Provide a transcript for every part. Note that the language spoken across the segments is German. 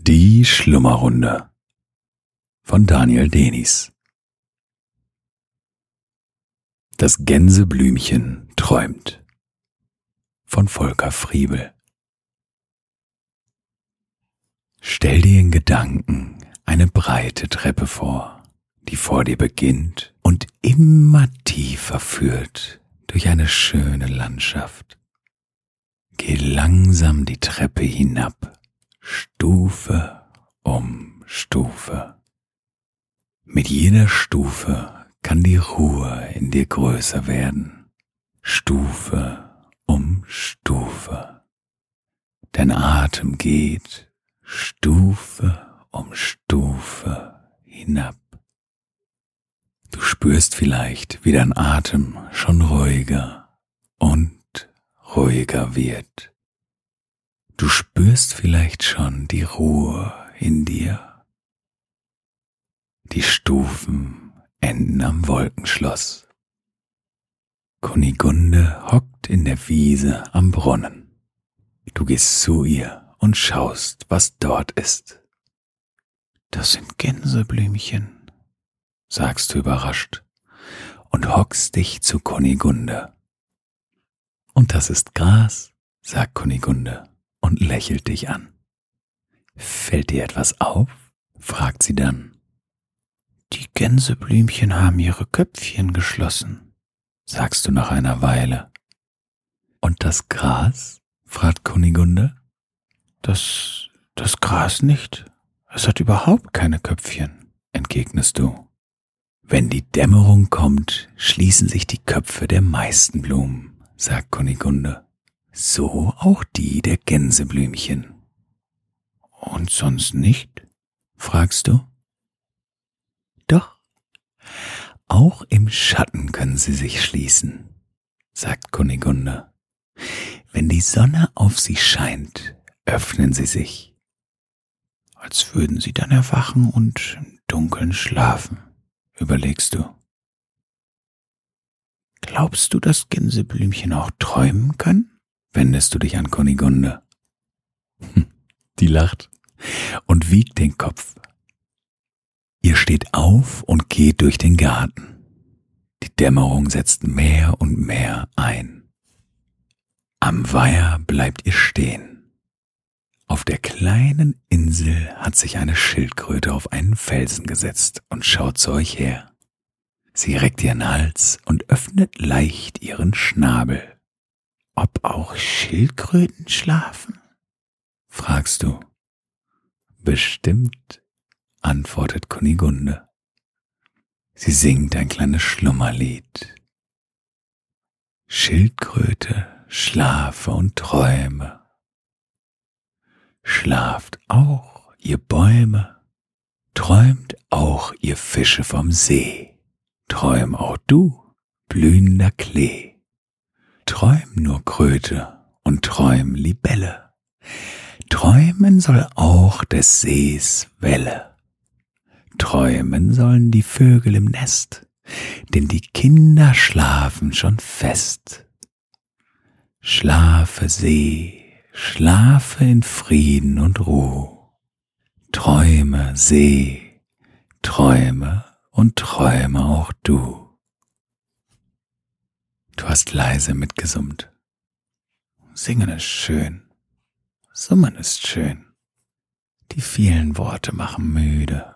Die Schlummerrunde. Von Daniel Denis. Das Gänseblümchen träumt. Von Volker Friebel. Stell dir in Gedanken eine breite Treppe vor, die vor dir beginnt und immer tiefer führt durch eine schöne Landschaft. Geh langsam die Treppe hinab Stufe um Stufe. Mit jeder Stufe kann die Ruhe in dir größer werden. Stufe um Stufe. Dein Atem geht Stufe um Stufe hinab. Du spürst vielleicht, wie dein Atem schon ruhiger und ruhiger wird. Du spürst vielleicht schon die Ruhe in dir. Die Stufen enden am Wolkenschloss. Kunigunde hockt in der Wiese am Brunnen. Du gehst zu ihr und schaust, was dort ist. Das sind Gänseblümchen, sagst du überrascht und hockst dich zu Kunigunde. Und das ist Gras, sagt Kunigunde und lächelt dich an. Fällt dir etwas auf? fragt sie dann. Die Gänseblümchen haben ihre Köpfchen geschlossen, sagst du nach einer Weile. Und das Gras? fragt Kunigunde. Das, das Gras nicht. Es hat überhaupt keine Köpfchen, entgegnest du. Wenn die Dämmerung kommt, schließen sich die Köpfe der meisten Blumen, sagt Kunigunde. So auch die der Gänseblümchen. Und sonst nicht? fragst du? Doch, auch im Schatten können sie sich schließen, sagt Kunigunde. Wenn die Sonne auf sie scheint, öffnen sie sich, als würden sie dann erwachen und im Dunkeln schlafen, überlegst du. Glaubst du, dass Gänseblümchen auch träumen können? Wendest du dich an Kunigunde. Hm, die lacht und wiegt den Kopf. Ihr steht auf und geht durch den Garten. Die Dämmerung setzt mehr und mehr ein. Am Weiher bleibt ihr stehen. Auf der kleinen Insel hat sich eine Schildkröte auf einen Felsen gesetzt und schaut zu euch her. Sie reckt ihren Hals und öffnet leicht ihren Schnabel. Ob auch Schildkröten schlafen? fragst du. Bestimmt, antwortet Kunigunde. Sie singt ein kleines Schlummerlied. Schildkröte, schlafe und träume. Schlaft auch, ihr Bäume, träumt auch, ihr Fische vom See, träum auch du, blühender Klee. Träum nur Kröte und träum Libelle. Träumen soll auch des Sees Welle. Träumen sollen die Vögel im Nest, denn die Kinder schlafen schon fest. Schlafe See, schlafe in Frieden und Ruh. Träume See, träume und träume auch du. Du hast leise mitgesummt. Singen ist schön. Summen ist schön. Die vielen Worte machen müde.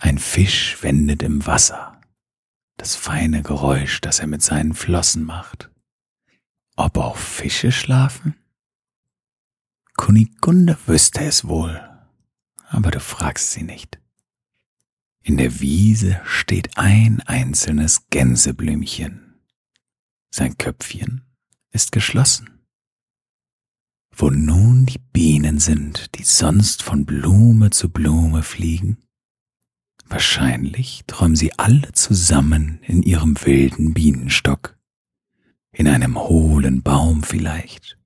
Ein Fisch wendet im Wasser. Das feine Geräusch, das er mit seinen Flossen macht. Ob auch Fische schlafen? Kunigunde wüsste es wohl, aber du fragst sie nicht. In der Wiese steht ein einzelnes Gänseblümchen. Sein Köpfchen ist geschlossen. Wo nun die Bienen sind, die sonst von Blume zu Blume fliegen, wahrscheinlich träumen sie alle zusammen in ihrem wilden Bienenstock, in einem hohlen Baum vielleicht,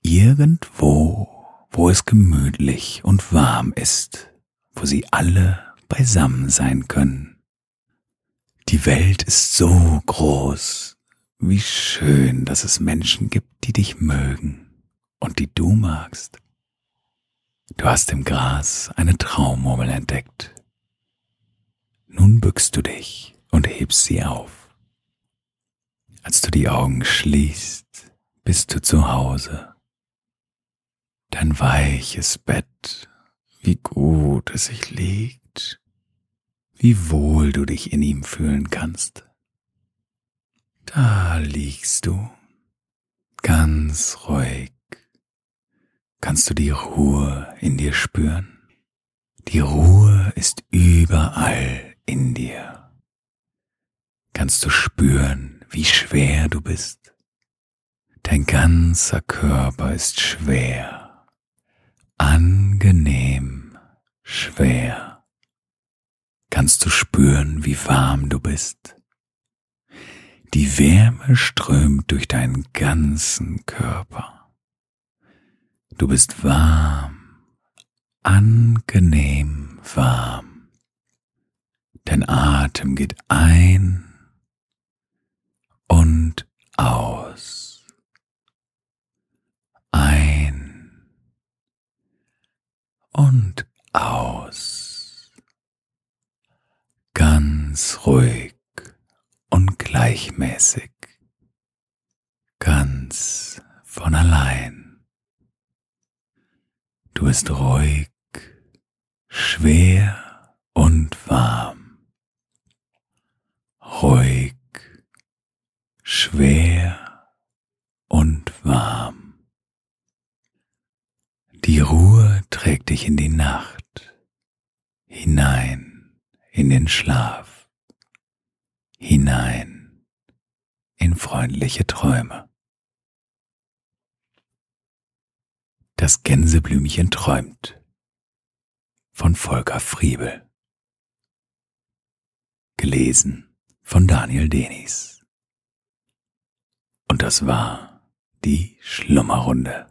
irgendwo, wo es gemütlich und warm ist, wo sie alle beisammen sein können. Die Welt ist so groß. Wie schön, dass es Menschen gibt, die dich mögen und die du magst. Du hast im Gras eine Traummurmel entdeckt. Nun bückst du dich und hebst sie auf. Als du die Augen schließt, bist du zu Hause. Dein weiches Bett, wie gut es sich liegt, wie wohl du dich in ihm fühlen kannst. Da liegst du ganz ruhig. Kannst du die Ruhe in dir spüren? Die Ruhe ist überall in dir. Kannst du spüren, wie schwer du bist? Dein ganzer Körper ist schwer, angenehm schwer. Kannst du spüren, wie warm du bist? Die Wärme strömt durch deinen ganzen Körper. Du bist warm, angenehm warm. Dein Atem geht ein und aus. Ein und aus. Ganz ruhig gleichmäßig, ganz von allein. Du bist ruhig, schwer und warm. Ruhig, schwer und warm. Die Ruhe trägt dich in die Nacht, hinein in den Schlaf hinein in freundliche Träume. Das Gänseblümchen träumt von Volker Friebel. Gelesen von Daniel Denis. Und das war die Schlummerrunde.